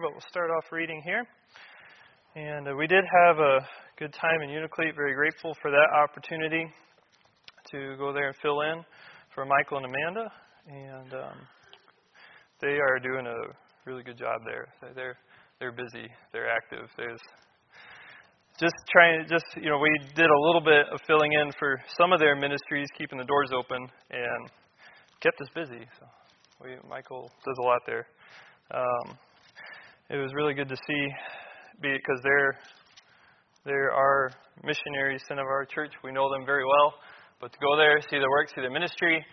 but we'll start off reading here. And uh, we did have a good time in Unalakleet. Very grateful for that opportunity to go there and fill in for Michael and Amanda. And um, they are doing a really good job there. They're they're busy. They're active. There's just trying to just you know we did a little bit of filling in for some of their ministries keeping the doors open and kept us busy so we michael does a lot there um, it was really good to see because they're they're our missionaries sent of our church we know them very well but to go there see their work see their ministry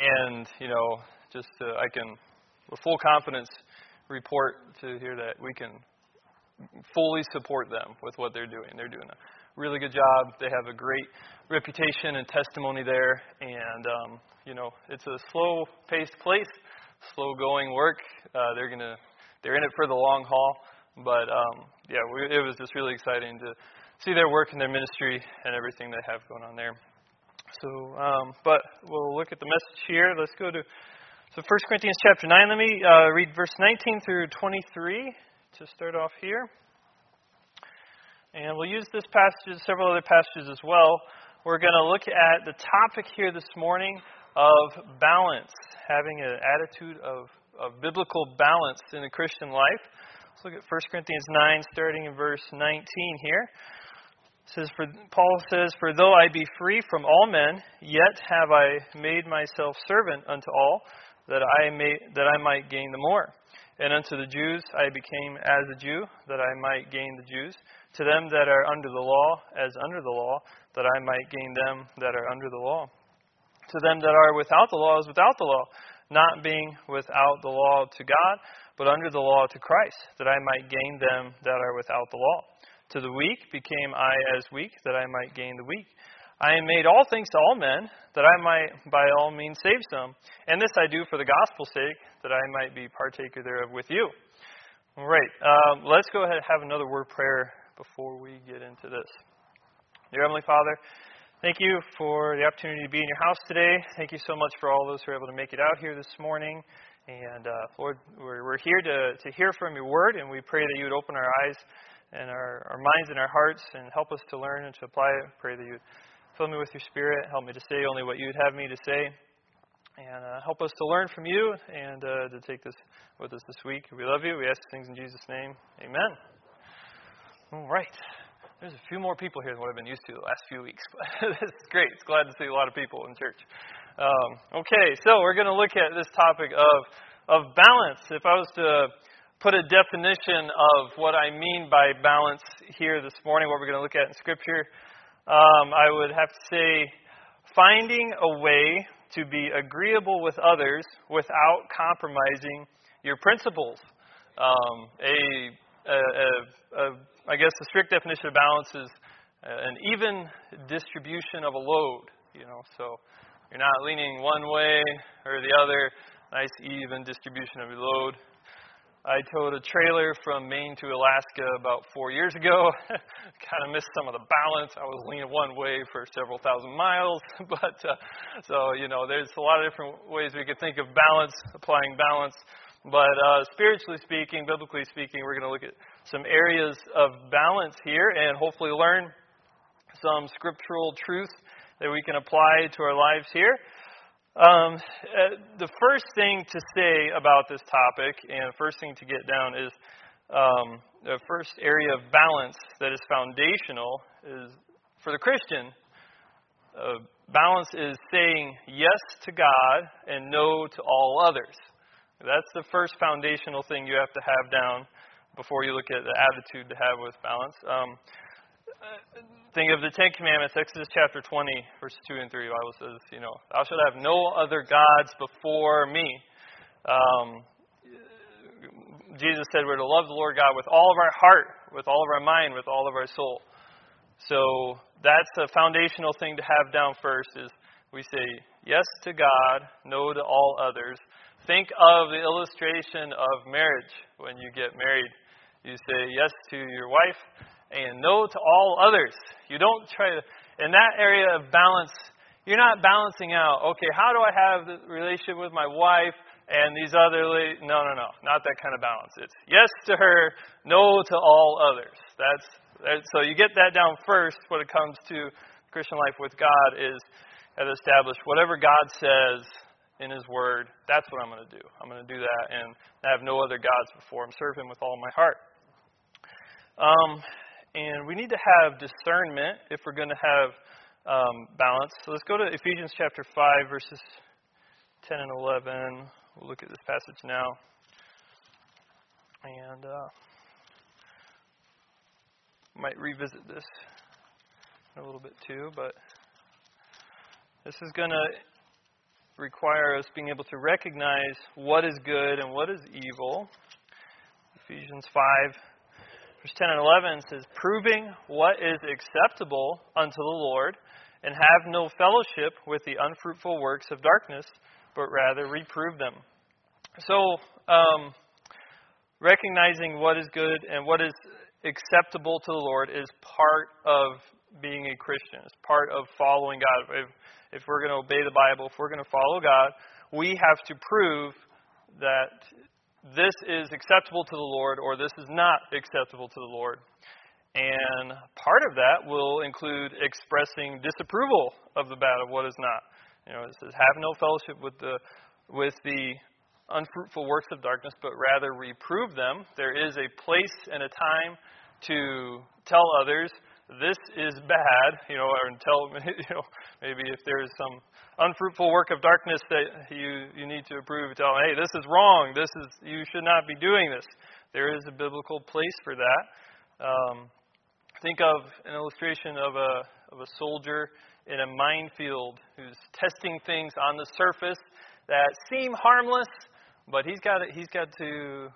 and you know just uh, i can with full confidence report to hear that we can fully support them with what they're doing. They're doing a really good job. They have a great reputation and testimony there, and um, you know it's a slow-paced place, slow-going work. Uh, they're gonna they're in it for the long haul, but um, yeah, we, it was just really exciting to see their work and their ministry and everything they have going on there. So, um, but we'll look at the message here. Let's go to so 1 Corinthians chapter 9. Let me uh, read verse 19 through 23 to start off here. And we'll use this passage, several other passages as well. We're going to look at the topic here this morning of balance, having an attitude of, of biblical balance in the Christian life. Let's look at 1 Corinthians 9, starting in verse 19 here. It says, for, Paul says, For though I be free from all men, yet have I made myself servant unto all, that I, may, that I might gain the more. And unto the Jews I became as a Jew, that I might gain the Jews. To them that are under the law, as under the law, that I might gain them that are under the law. To them that are without the law, as without the law, not being without the law to God, but under the law to Christ, that I might gain them that are without the law. To the weak became I as weak, that I might gain the weak. I am made all things to all men, that I might by all means save some. And this I do for the gospel's sake, that I might be partaker thereof with you. All right, um, let's go ahead and have another word prayer before we get into this. Dear Heavenly Father, thank you for the opportunity to be in your house today. Thank you so much for all those who are able to make it out here this morning. And uh, Lord, we're, we're here to, to hear from your word, and we pray that you would open our eyes and our, our minds and our hearts and help us to learn and to apply it. Pray that you would Fill me with your spirit. Help me to say only what you'd have me to say. And uh, help us to learn from you and uh, to take this with us this week. We love you. We ask things in Jesus' name. Amen. All right. There's a few more people here than what I've been used to the last few weeks. this is great. It's glad to see a lot of people in church. Um, okay, so we're going to look at this topic of of balance. If I was to put a definition of what I mean by balance here this morning, what we're going to look at in Scripture, um, I would have to say finding a way to be agreeable with others without compromising your principles. Um, a, a, a, a, I guess the strict definition of balance is an even distribution of a load. You know, so you're not leaning one way or the other. Nice even distribution of your load. I towed a trailer from Maine to Alaska about four years ago. kind of missed some of the balance. I was leaning one way for several thousand miles. but uh, so, you know, there's a lot of different ways we could think of balance, applying balance. But uh, spiritually speaking, biblically speaking, we're going to look at some areas of balance here and hopefully learn some scriptural truth that we can apply to our lives here. Um, uh, the first thing to say about this topic, and the first thing to get down, is um, the first area of balance that is foundational is for the Christian. Uh, balance is saying yes to God and no to all others. That's the first foundational thing you have to have down before you look at the attitude to have with balance. Um, think of the Ten Commandments, Exodus chapter 20, verse 2 and 3. The Bible says, you know, thou shalt have no other gods before me. Um, Jesus said we're to love the Lord God with all of our heart, with all of our mind, with all of our soul. So that's a foundational thing to have down first is we say yes to God, no to all others. Think of the illustration of marriage when you get married. You say yes to your wife, and no to all others. You don't try to, in that area of balance, you're not balancing out, okay, how do I have the relationship with my wife and these other ladies. No, no, no, not that kind of balance. It's yes to her, no to all others. That's, that's so you get that down first when it comes to Christian life with God is have established whatever God says in His Word. That's what I'm going to do. I'm going to do that and I have no other gods before Him. Serve Him with all my heart. Um, and we need to have discernment if we're going to have um, balance. So let's go to Ephesians chapter 5, verses 10 and 11. We'll look at this passage now. And uh, might revisit this a little bit too, but this is going to require us being able to recognize what is good and what is evil. Ephesians 5, verse 10 and 11 says, Proving what is acceptable unto the Lord, and have no fellowship with the unfruitful works of darkness, but rather reprove them. So, um, recognizing what is good and what is acceptable to the Lord is part of being a Christian. It's part of following God. If, if we're going to obey the Bible, if we're going to follow God, we have to prove that this is acceptable to the Lord or this is not acceptable to the Lord. And part of that will include expressing disapproval of the bad, of what is not. You know, it says, have no fellowship with the with the unfruitful works of darkness, but rather reprove them. There is a place and a time to tell others this is bad, you know, or tell you know maybe if there is some unfruitful work of darkness that you you need to approve, tell them, hey, this is wrong. This is you should not be doing this. There is a biblical place for that. Um, think of an illustration of a of a soldier in a minefield who's testing things on the surface that seem harmless, but he's got to, he's got to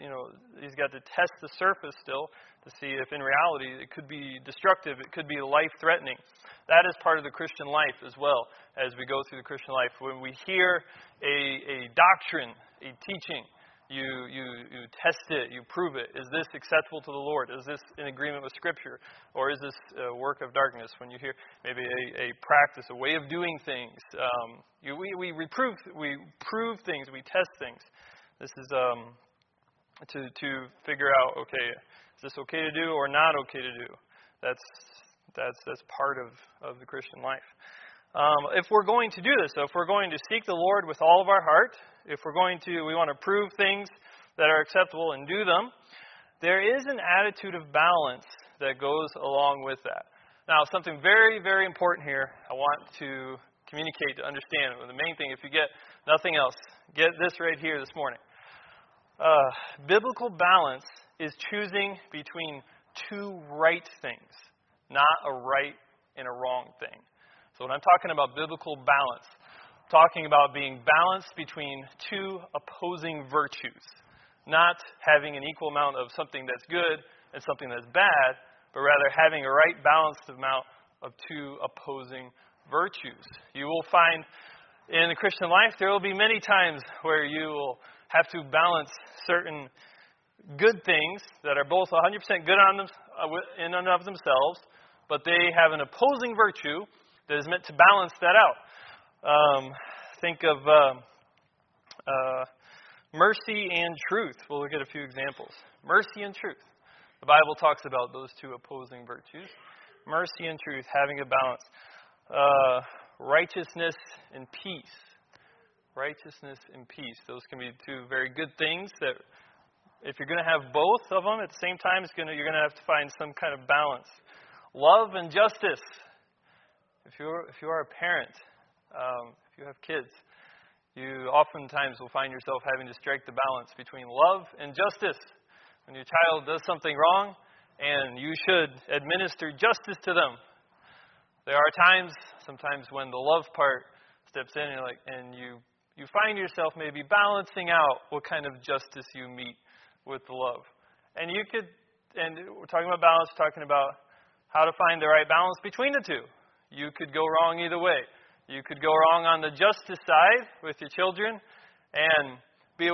you know he's got to test the surface still to see if in reality it could be destructive, it could be life threatening. That is part of the Christian life as well as we go through the Christian life. When we hear a, a doctrine, a teaching, you, you, you test it, you prove it. Is this acceptable to the Lord? Is this in agreement with Scripture? Or is this a work of darkness? When you hear maybe a, a practice, a way of doing things, um, you, we, we reprove, we prove things, we test things. This is um, to, to figure out, okay, this okay to do or not okay to do? That's that's that's part of, of the Christian life. Um, if we're going to do this, so if we're going to seek the Lord with all of our heart, if we're going to, we want to prove things that are acceptable and do them, there is an attitude of balance that goes along with that. Now, something very, very important here I want to communicate to understand. The main thing, if you get nothing else, get this right here this morning. Uh, biblical balance is choosing between two right things, not a right and a wrong thing. So when I'm talking about biblical balance, I'm talking about being balanced between two opposing virtues, not having an equal amount of something that's good and something that's bad, but rather having a right balanced amount of two opposing virtues. You will find in the Christian life there will be many times where you will have to balance certain good things that are both 100% good on them, uh, in and of themselves, but they have an opposing virtue that is meant to balance that out. Um, think of uh, uh, mercy and truth. We'll look at a few examples. Mercy and truth. The Bible talks about those two opposing virtues mercy and truth, having a balance. Uh, righteousness and peace. Righteousness and peace. Those can be two very good things that if you're going to have both of them at the same time, it's to, you're going to have to find some kind of balance. Love and justice. If you're, if you are a parent, um, if you have kids, you oftentimes will find yourself having to strike the balance between love and justice. When your child does something wrong, and you should administer justice to them. There are times, sometimes when the love part steps in, and, like, and you you find yourself maybe balancing out what kind of justice you meet with love. And you could, and we're talking about balance, talking about how to find the right balance between the two. You could go wrong either way. You could go wrong on the justice side with your children and be 100%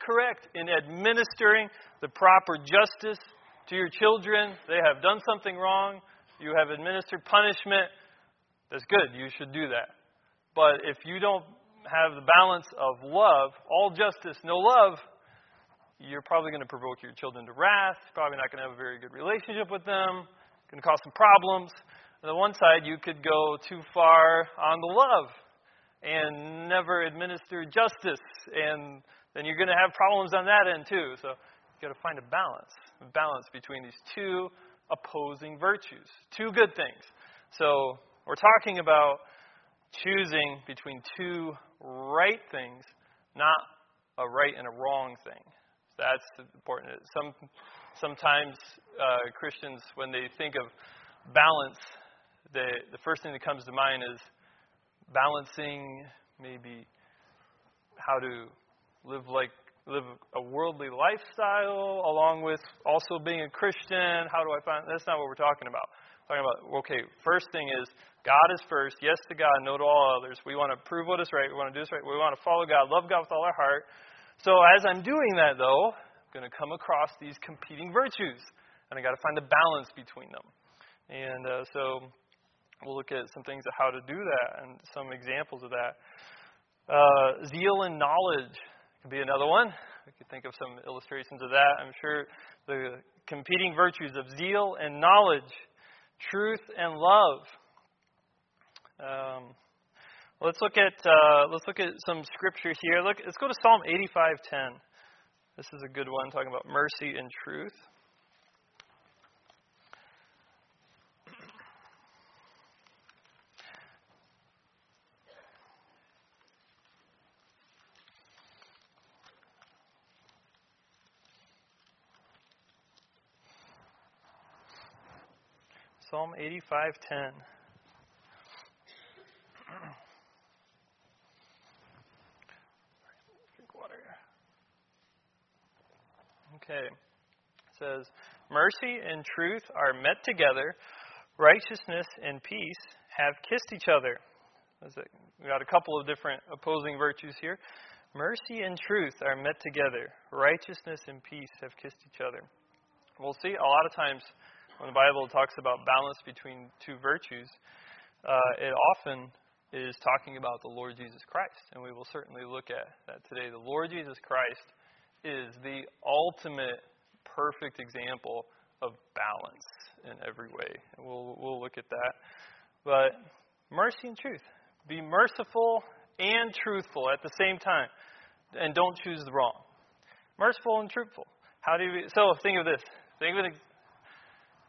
correct in administering the proper justice to your children. They have done something wrong. You have administered punishment. That's good. You should do that. But if you don't have the balance of love, all justice, no love, you're probably going to provoke your children to wrath. Probably not going to have a very good relationship with them. Going to cause some problems. On the one side, you could go too far on the love and never administer justice, and then you're going to have problems on that end too. So you've got to find a balance, a balance between these two opposing virtues, two good things. So we're talking about choosing between two right things, not a right and a wrong thing. That's important. Some, sometimes uh, Christians, when they think of balance, the, the first thing that comes to mind is balancing maybe how to live like live a worldly lifestyle along with also being a Christian. How do I find that's not what we're talking about. We're talking about okay, first thing is God is first, yes to God, no to all others. We want to prove what is right, we want to do this right, we want to follow God, love God with all our heart. So as I'm doing that though, I'm going to come across these competing virtues. And I got to find a balance between them. And uh, so we'll look at some things of how to do that and some examples of that. Uh, zeal and knowledge could be another one. We could think of some illustrations of that. I'm sure the competing virtues of zeal and knowledge, truth and love. Um, let's look at uh, let's look at some scripture here. Look, let's go to Psalm 85:10. This is a good one, talking about mercy and truth. Psalm 85:10. Okay. It says, "Mercy and truth are met together; righteousness and peace have kissed each other." We got a couple of different opposing virtues here. Mercy and truth are met together; righteousness and peace have kissed each other. We'll see a lot of times when the Bible talks about balance between two virtues, uh, it often is talking about the Lord Jesus Christ. And we will certainly look at that today. The Lord Jesus Christ is the ultimate perfect example of balance in every way. We'll, we'll look at that. But mercy and truth. Be merciful and truthful at the same time. And don't choose the wrong. Merciful and truthful. How do you, so think of this. Think of it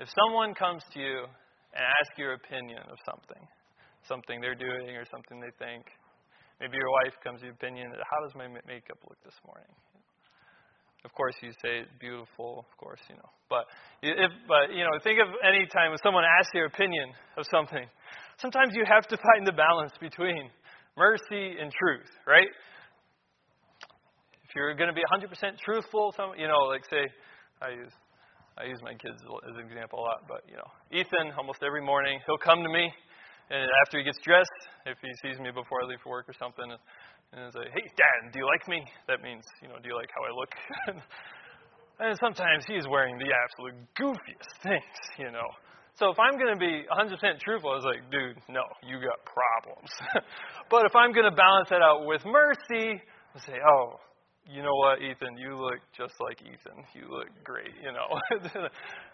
if someone comes to you and asks your opinion of something, something they're doing or something they think, maybe your wife comes to your opinion, how does my makeup look this morning? Of course, you say beautiful. Of course, you know. But if, but you know, think of any time when someone asks your opinion of something. Sometimes you have to find the balance between mercy and truth, right? If you're going to be 100% truthful, some, you know, like say, I use I use my kids as an example a lot, but you know, Ethan almost every morning he'll come to me, and after he gets dressed, if he sees me before I leave for work or something, and say, "Hey, Dad, do you like me?" That means you know, do you like how I look? and sometimes he's wearing the absolute goofiest things, you know. So if I'm going to be 100% truthful, I was like, dude, no, you got problems. but if I'm going to balance that out with mercy, I say, oh, you know what, Ethan, you look just like Ethan. You look great, you know.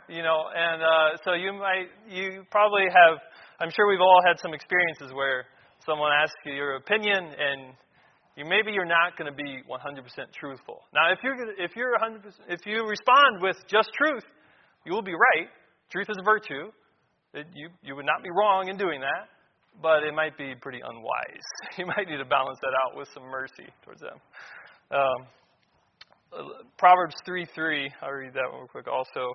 you know, and uh, so you might, you probably have, I'm sure we've all had some experiences where someone asks you your opinion and you maybe you're not going to be 100% truthful. Now, if you're if you're 100% if you respond with just truth, you will be right. Truth is a virtue. It, you you would not be wrong in doing that, but it might be pretty unwise. You might need to balance that out with some mercy towards them. Um, Proverbs 3 3, I'll read that one real quick, also,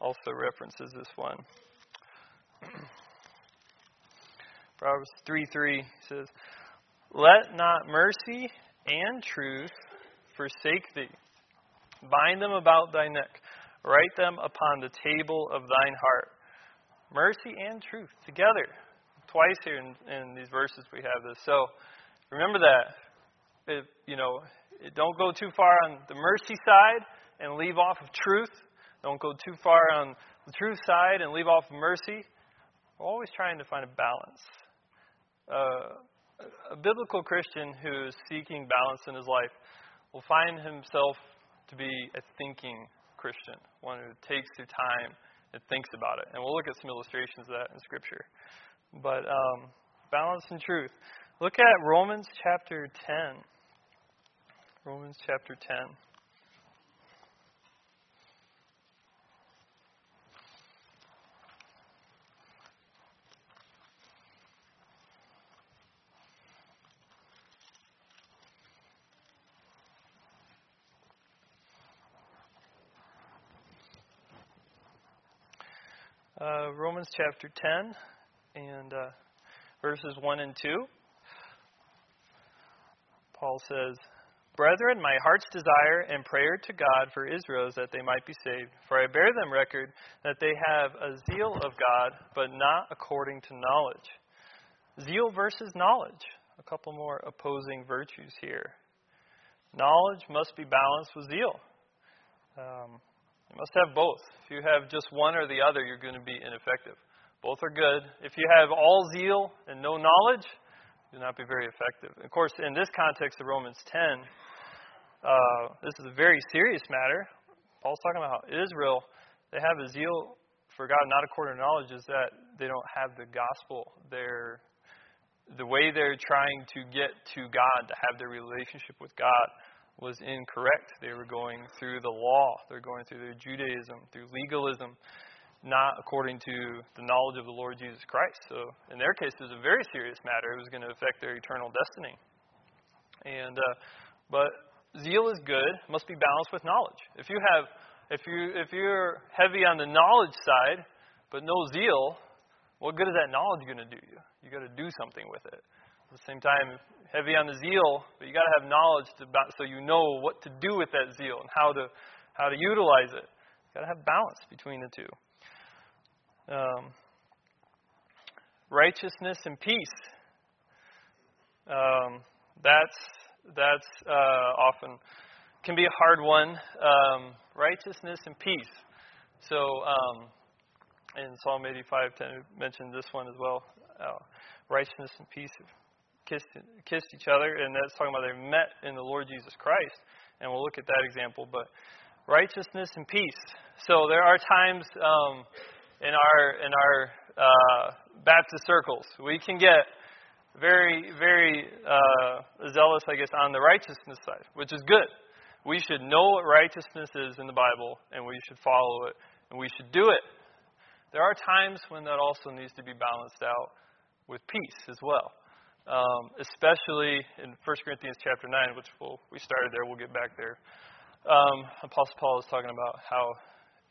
also references this one. Proverbs 3 3 says, Let not mercy and truth forsake thee. Bind them about thy neck. Write them upon the table of thine heart. Mercy and truth together. Twice here in, in these verses we have this. So remember that. You know, don't go too far on the mercy side and leave off of truth. Don't go too far on the truth side and leave off of mercy. We're always trying to find a balance. Uh, a biblical Christian who is seeking balance in his life will find himself to be a thinking Christian, one who takes their time and thinks about it. And we'll look at some illustrations of that in Scripture. But um, balance and truth. Look at Romans chapter 10. Romans chapter 10. Uh, Romans chapter 10 and uh, verses 1 and 2. Paul says, Brethren, my heart's desire and prayer to God for Israel is that they might be saved. For I bear them record that they have a zeal of God, but not according to knowledge. Zeal versus knowledge. A couple more opposing virtues here. Knowledge must be balanced with zeal. Um, you must have both. If you have just one or the other, you're going to be ineffective. Both are good. If you have all zeal and no knowledge, you'll not be very effective. Of course, in this context of Romans 10, uh, this is a very serious matter. Paul's talking about how Israel, they have a zeal for God not according to knowledge, is that they don't have the gospel. They're, the way they're trying to get to God, to have their relationship with God, was incorrect. They were going through the law, they're going through their Judaism, through legalism, not according to the knowledge of the Lord Jesus Christ. So, in their case, it was a very serious matter. It was going to affect their eternal destiny. And, uh, but zeal is good, must be balanced with knowledge. If you have, if you if you're heavy on the knowledge side, but no zeal, what good is that knowledge going to do you? You got to do something with it. At the same time, heavy on the zeal, but you got to have knowledge to, so you know what to do with that zeal and how to how to utilize it. You got to have balance between the two. Um, righteousness and peace. Um, that's that's uh, often can be a hard one. Um, righteousness and peace. So um, in Psalm 85, 10 mentioned this one as well. Uh, righteousness and peace kissed, kissed each other, and that's talking about they met in the Lord Jesus Christ. And we'll look at that example. But righteousness and peace. So there are times um, in our in our uh, Baptist circles we can get very very uh, zealous, I guess, on the righteousness side, which is good. We should know what righteousness is in the Bible, and we should follow it, and we should do it. There are times when that also needs to be balanced out with peace as well um, especially in 1 Corinthians chapter 9, which we'll, we started there, we'll get back there. Um, Apostle Paul is talking about how,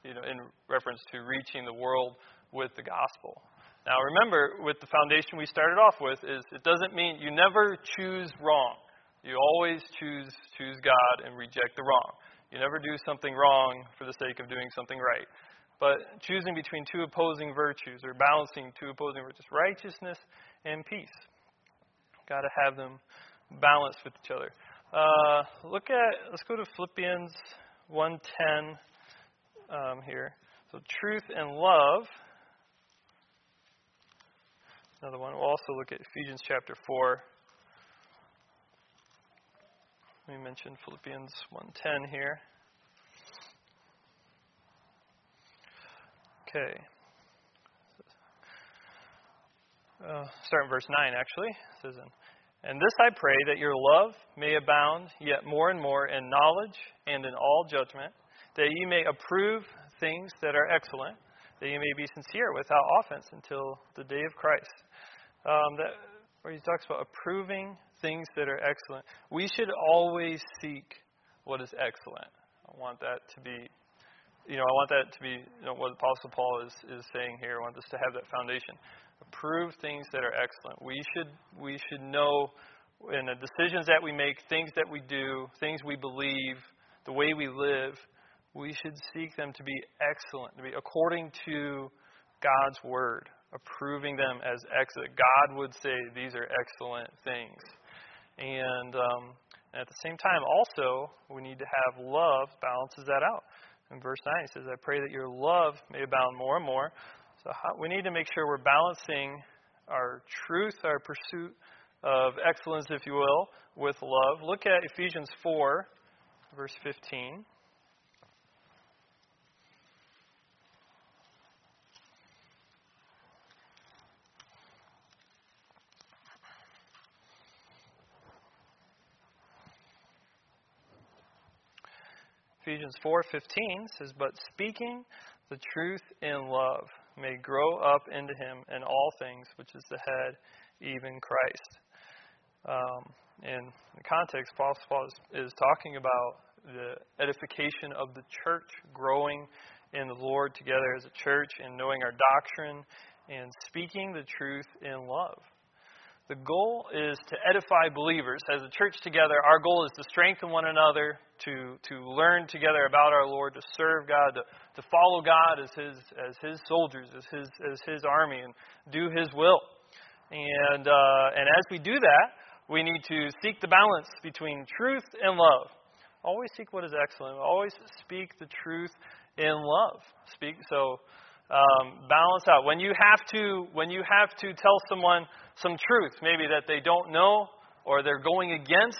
you know, in reference to reaching the world with the gospel. Now, remember, with the foundation we started off with, is it doesn't mean you never choose wrong. You always choose choose God and reject the wrong. You never do something wrong for the sake of doing something right. But choosing between two opposing virtues or balancing two opposing virtues, righteousness and peace. Got to have them balanced with each other. Uh, look at, let's go to Philippians 1.10 um, here. So truth and love. Another one. We'll also look at Ephesians chapter 4. We mentioned Philippians 1.10 here. Okay. Uh, verse 9 actually. It says, And this I pray that your love may abound yet more and more in knowledge and in all judgment, that ye may approve things that are excellent, that ye may be sincere without offense until the day of Christ. Um, that, where he talks about approving things that are excellent. We should always seek what is excellent. I want that to be you know, I want that to be you know, what Apostle Paul is, is saying here. I want us to have that foundation approve things that are excellent. We should we should know in the decisions that we make, things that we do, things we believe, the way we live, we should seek them to be excellent, to be according to God's word, approving them as excellent. God would say these are excellent things. And um, at the same time, also, we need to have love balances that out. In verse 9, he says, I pray that your love may abound more and so how, we need to make sure we're balancing our truth, our pursuit of excellence, if you will, with love. Look at Ephesians 4, verse 15. Ephesians 4:15 says, "But speaking the truth in love may grow up into him in all things, which is the head, even Christ." Um, in the context, Paul is talking about the edification of the church, growing in the Lord together as a church, and knowing our doctrine, and speaking the truth in love. The goal is to edify believers. As a church together, our goal is to strengthen one another, to, to learn together about our Lord, to serve God, to, to follow God as His, as His soldiers, as His, as His army, and do His will. And, uh, and as we do that, we need to seek the balance between truth and love. Always seek what is excellent. Always speak the truth in love. Speak so um, balance out. When you have to when you have to tell someone some truth, maybe that they don't know or they're going against,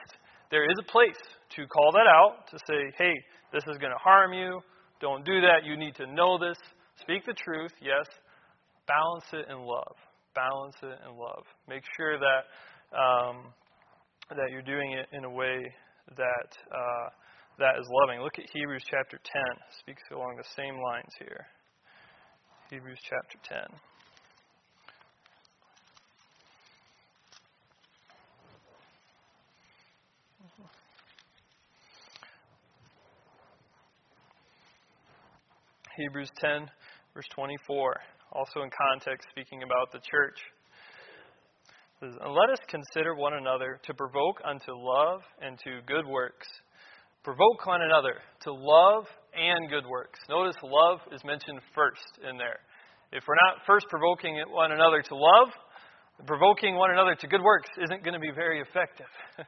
there is a place to call that out, to say, hey, this is going to harm you. Don't do that. You need to know this. Speak the truth, yes. Balance it in love. Balance it in love. Make sure that um, that you're doing it in a way that uh, that is loving. Look at Hebrews chapter 10. Speaks along the same lines here. Hebrews chapter 10. Hebrews 10, verse 24, also in context speaking about the church. Says, and let us consider one another to provoke unto love and to good works. Provoke one another to love and good works. Notice love is mentioned first in there. If we're not first provoking one another to love, provoking one another to good works isn't going to be very effective.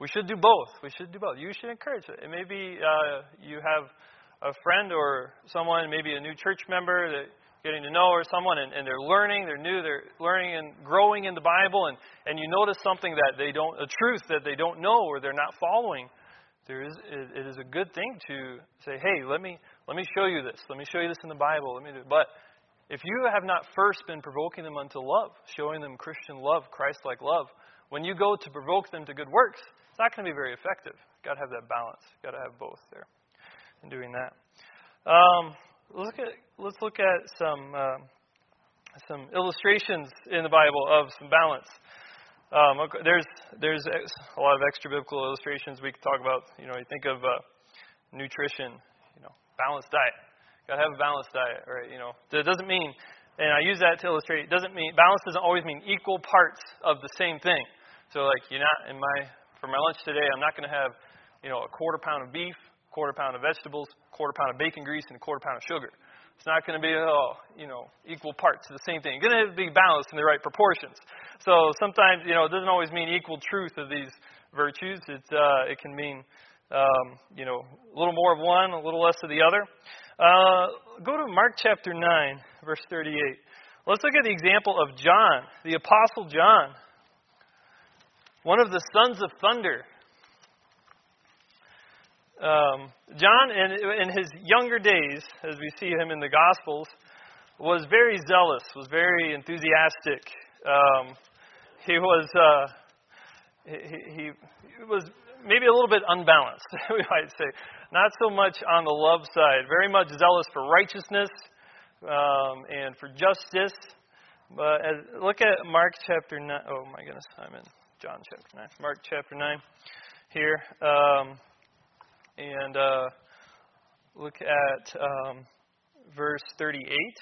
we should do both. We should do both. You should encourage it. It may be uh, you have a friend or someone, maybe a new church member that getting to know or someone and, and they're learning, they're new, they're learning and growing in the Bible and, and you notice something that they don't a truth that they don't know or they're not following, there is it, it is a good thing to say, Hey, let me let me show you this. Let me show you this in the Bible. Let me do but if you have not first been provoking them unto love, showing them Christian love, Christ like love, when you go to provoke them to good works, it's not going to be very effective. You've got to have that balance. You've got to have both there in doing that. Um, look at let's look at some uh, some illustrations in the Bible of some balance. Um, there's there's a lot of extra biblical illustrations we could talk about. You know, you think of uh, nutrition, you know, balanced diet. Got to have a balanced diet, right? You know, it doesn't mean, and I use that to illustrate. It doesn't mean balance doesn't always mean equal parts of the same thing. So like you're not in my for my lunch today, I'm not going to have, you know, a quarter pound of beef quarter pound of vegetables, quarter pound of bacon grease, and a quarter pound of sugar. It's not going to be, oh, you know, equal parts of the same thing. It's going to be balanced in the right proportions. So sometimes, you know, it doesn't always mean equal truth of these virtues. It, uh, it can mean, um, you know, a little more of one, a little less of the other. Uh, go to Mark chapter 9, verse 38. Let's look at the example of John, the Apostle John, one of the sons of thunder um, John, in, in his younger days, as we see him in the Gospels, was very zealous, was very enthusiastic. Um, he was uh, he, he was maybe a little bit unbalanced, we might say. Not so much on the love side, very much zealous for righteousness um, and for justice. But as, look at Mark chapter 9. Oh, my goodness, I'm in John chapter 9. Mark chapter 9 here. Um, and uh, look at um, verse 38. It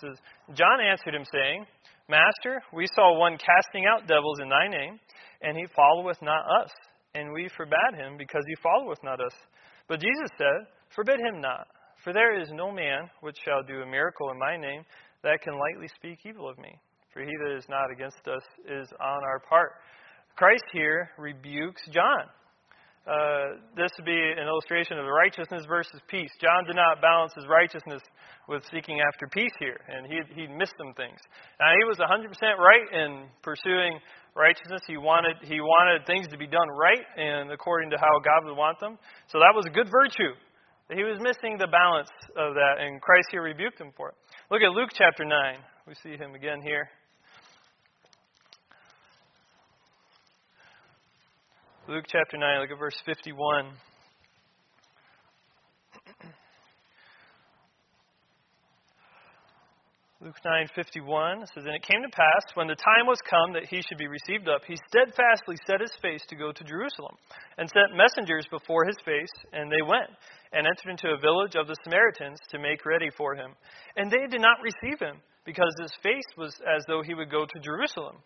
says, John answered him, saying, Master, we saw one casting out devils in thy name, and he followeth not us. And we forbade him, because he followeth not us. But Jesus said, Forbid him not, for there is no man which shall do a miracle in my name that can lightly speak evil of me. For he that is not against us is on our part. Christ here rebukes John uh, this would be an illustration of righteousness versus peace. John did not balance his righteousness with seeking after peace here, and he he missed some things. Now he was 100% right in pursuing righteousness. He wanted he wanted things to be done right and according to how God would want them. So that was a good virtue. He was missing the balance of that, and Christ here rebuked him for it. Look at Luke chapter 9. We see him again here. Luke chapter 9, look at verse 51. Luke 9:51 says, "And it came to pass when the time was come that he should be received up, he steadfastly set his face to go to Jerusalem, and sent messengers before his face, and they went and entered into a village of the Samaritans to make ready for him. And they did not receive him, because his face was as though he would go to Jerusalem.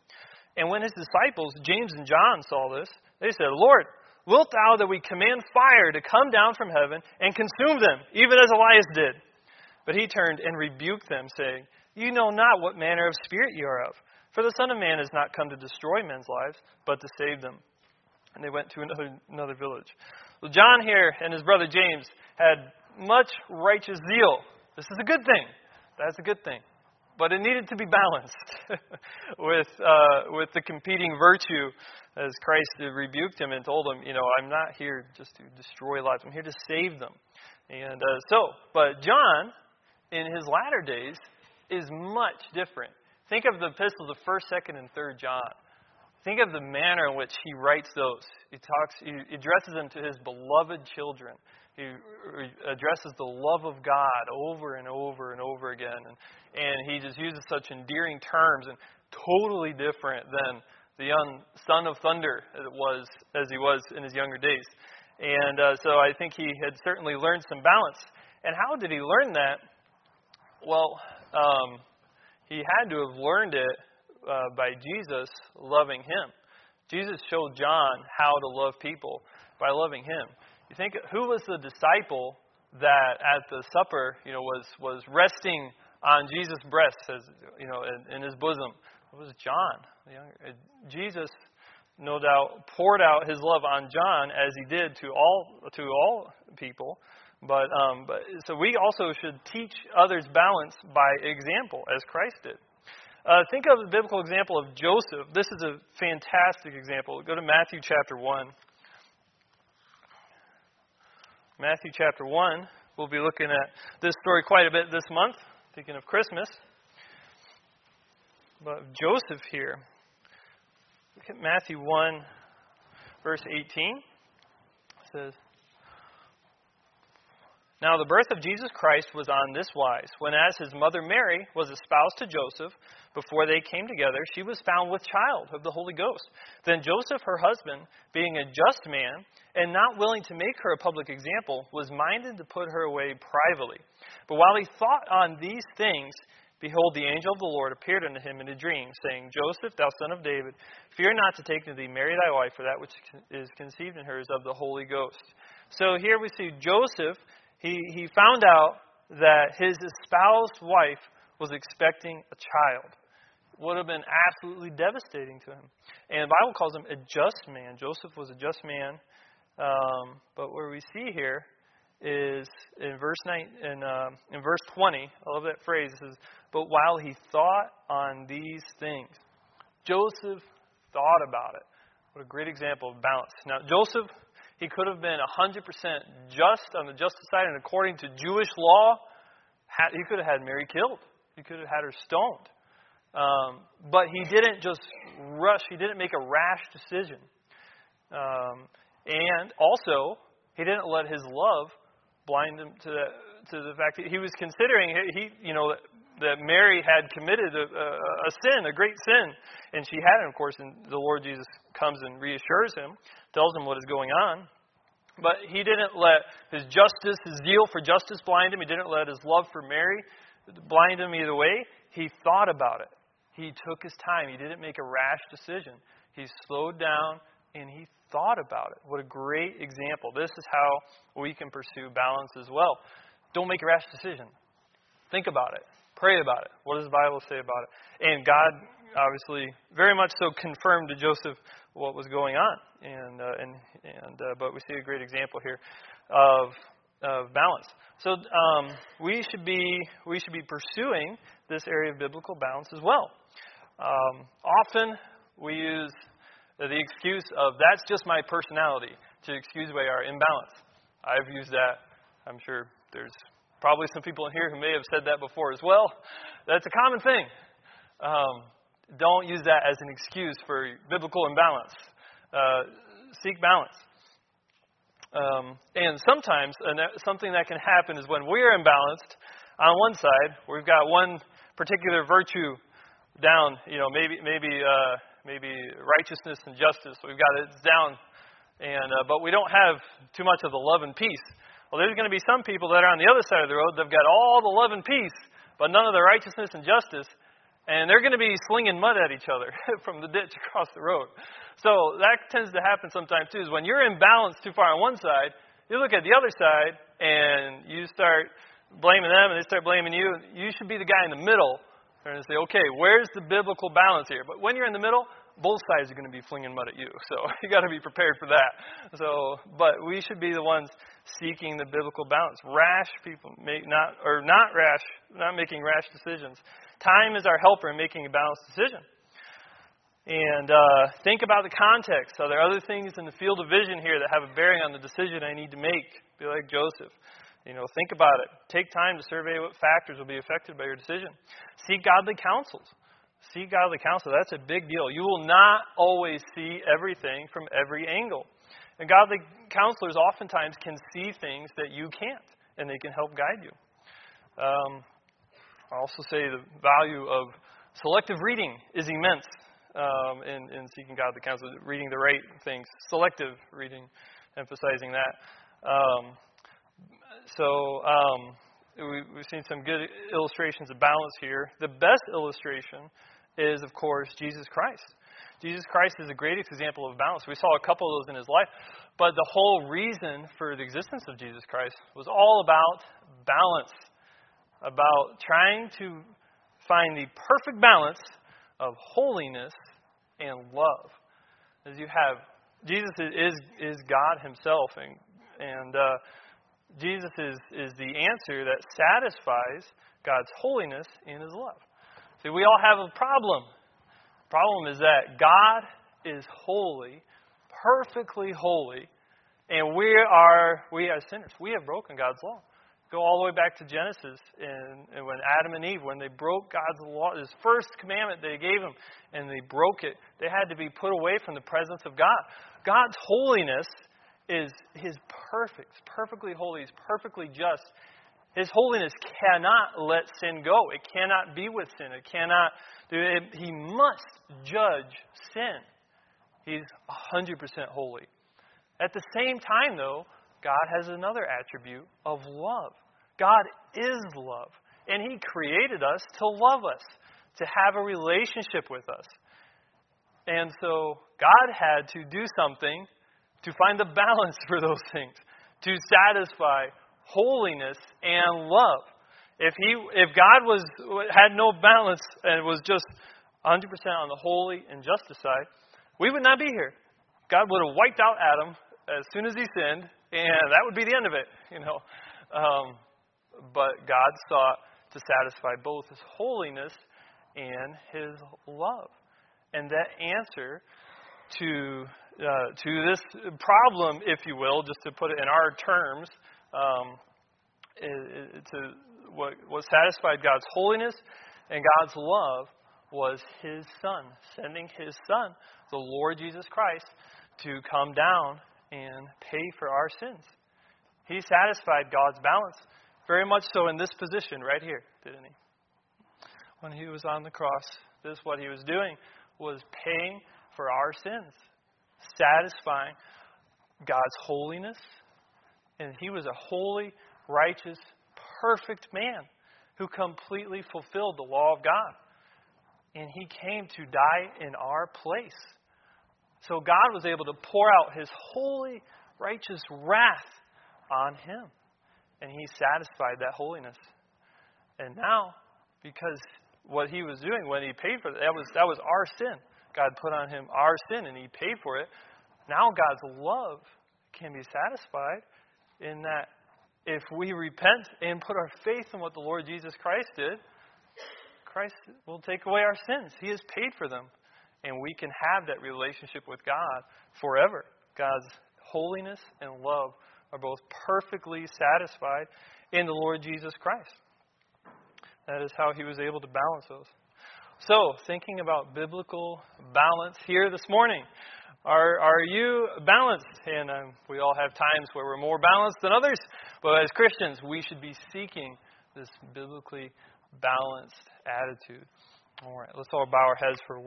And when his disciples, James and John, saw this, they said, Lord, wilt thou that we command fire to come down from heaven and consume them, even as Elias did? But he turned and rebuked them, saying, you know not what manner of spirit you are of. For the Son of Man has not come to destroy men's lives, but to save them. And they went to another, another village. Well, John here and his brother James had much righteous zeal. This is a good thing. That's a good thing. But it needed to be balanced with, uh, with the competing virtue as Christ rebuked him and told him, you know, I'm not here just to destroy lives. I'm here to save them. And uh, so, but John, in his latter days, is much different. Think of the epistles of 1st, 2nd, and 3rd John. Think of the manner in which he writes those. He talks, he addresses them to his beloved children. He addresses the love of God over and over and over again. And, and he just uses such endearing terms and totally different than the young son of thunder as it was as he was in his younger days. And uh, so I think he had certainly learned some balance. And how did he learn that? Well, um, he had to have learned it uh, by Jesus loving him. Jesus showed John how to love people by loving him. You think who was the disciple that at the supper, you know, was was resting on Jesus' breast, as you know, in, in his bosom? It was John. The younger, Jesus, no doubt, poured out his love on John as he did to all to all people. But, um, but so we also should teach others balance by example, as Christ did. Uh, think of the biblical example of Joseph. This is a fantastic example. Go to Matthew chapter 1. Matthew chapter 1. We'll be looking at this story quite a bit this month, thinking of Christmas. But Joseph here. Look at Matthew 1, verse 18. It says, now, the birth of Jesus Christ was on this wise. When, as his mother Mary was espoused to Joseph, before they came together, she was found with child of the Holy Ghost. Then Joseph, her husband, being a just man, and not willing to make her a public example, was minded to put her away privately. But while he thought on these things, behold, the angel of the Lord appeared unto him in a dream, saying, Joseph, thou son of David, fear not to take to thee Mary thy wife, for that which is conceived in her is of the Holy Ghost. So here we see Joseph he, he found out that his espoused wife was expecting a child. Would have been absolutely devastating to him. And the Bible calls him a just man. Joseph was a just man. Um, but what we see here is in verse nine, in, uh, in verse 20. I love that phrase. It says, "But while he thought on these things, Joseph thought about it." What a great example of balance. Now, Joseph he could have been 100% just on the justice side, and according to Jewish law, he could have had Mary killed. He could have had her stoned. Um, but he didn't just rush, he didn't make a rash decision. Um, and also, he didn't let his love blind him to the, to the fact that he was considering, he, you know, that Mary had committed a, a, a sin, a great sin, and she had it, of course, and the Lord Jesus comes and reassures him, tells him what is going on. But he didn't let his justice, his zeal for justice blind him. He didn't let his love for Mary blind him either way. He thought about it. He took his time. He didn't make a rash decision. He slowed down and he thought about it. What a great example. This is how we can pursue balance as well. Don't make a rash decision. Think about it. Pray about it. What does the Bible say about it? And God obviously very much so confirmed to Joseph what was going on. And uh, and and uh, but we see a great example here of of balance. So um, we should be we should be pursuing this area of biblical balance as well. Um, often We use the excuse of that's just my personality to excuse away our imbalance. I've used that. I'm sure there's probably some people in here who may have said that before as well. That's a common thing. Um, don't use that as an excuse for biblical imbalance. Uh, seek balance. Um, and sometimes something that can happen is when we're imbalanced on one side, we've got one particular virtue down, you know, maybe maybe uh, maybe righteousness and justice. We've got it down, and uh, but we don't have too much of the love and peace. Well, there's going to be some people that are on the other side of the road. They've got all the love and peace, but none of the righteousness and justice, and they're going to be slinging mud at each other from the ditch across the road. So that tends to happen sometimes too. Is when you're imbalanced too far on one side, you look at the other side and you start blaming them, and they start blaming you. You should be the guy in the middle and say, okay, where's the biblical balance here? But when you're in the middle, both sides are going to be flinging mud at you. So you got to be prepared for that. So, but we should be the ones seeking the biblical balance. Rash people make not or not rash, not making rash decisions. Time is our helper in making a balanced decision. And uh, think about the context. Are there other things in the field of vision here that have a bearing on the decision I need to make? Be like Joseph. You know, think about it. Take time to survey what factors will be affected by your decision. Seek godly counsels. Seek godly counsel. That's a big deal. You will not always see everything from every angle. And godly counselors oftentimes can see things that you can't, and they can help guide you. Um, I also say the value of selective reading is immense um, in, in seeking godly counsel, reading the right things. Selective reading, emphasizing that. Um, so um, we, we've seen some good illustrations of balance here. The best illustration is, of course, Jesus Christ. Jesus Christ is the greatest example of balance. We saw a couple of those in his life, but the whole reason for the existence of Jesus Christ was all about balance, about trying to find the perfect balance of holiness and love. As you have, Jesus is is God Himself, and and uh, Jesus is, is the answer that satisfies God's holiness in His love. See, we all have a problem. Problem is that God is holy, perfectly holy, and we are we are sinners. We have broken God's law. Go all the way back to Genesis, and, and when Adam and Eve, when they broke God's law, His first commandment they gave them, and they broke it, they had to be put away from the presence of God. God's holiness is His perfect, perfectly holy, He's perfectly just. His holiness cannot let sin go. It cannot be with sin. It cannot it. He must judge sin. He's 100% holy. At the same time, though, God has another attribute of love. God is love. And He created us to love us, to have a relationship with us. And so God had to do something to find the balance for those things, to satisfy holiness and love. If he if God was had no balance and was just 100% on the holy and justice side, we would not be here. God would have wiped out Adam as soon as he sinned, and that would be the end of it, you know. Um, but God sought to satisfy both His holiness and His love, and that answer to uh, to this problem, if you will, just to put it in our terms, um, to what, what satisfied God's holiness and God's love was His Son, sending His Son, the Lord Jesus Christ, to come down and pay for our sins. He satisfied God's balance, very much so in this position right here, didn't He? When He was on the cross, this what He was doing was paying for our sins satisfying God's holiness. And he was a holy, righteous, perfect man who completely fulfilled the law of God. And he came to die in our place. So God was able to pour out his holy, righteous wrath on him. And he satisfied that holiness. And now, because what he was doing when he paid for that, that was, that was our sin. God put on him our sin and he paid for it. Now God's love can be satisfied in that if we repent and put our faith in what the Lord Jesus Christ did, Christ will take away our sins. He has paid for them. and we can have that relationship with God forever. God's holiness and love are both perfectly satisfied in the Lord Jesus Christ. That is how he was able to balance those. So, thinking about biblical balance here this morning. Are, are you balanced? And um, we all have times where we're more balanced than others. But as Christians, we should be seeking this biblically balanced attitude. All right, let's all bow our heads for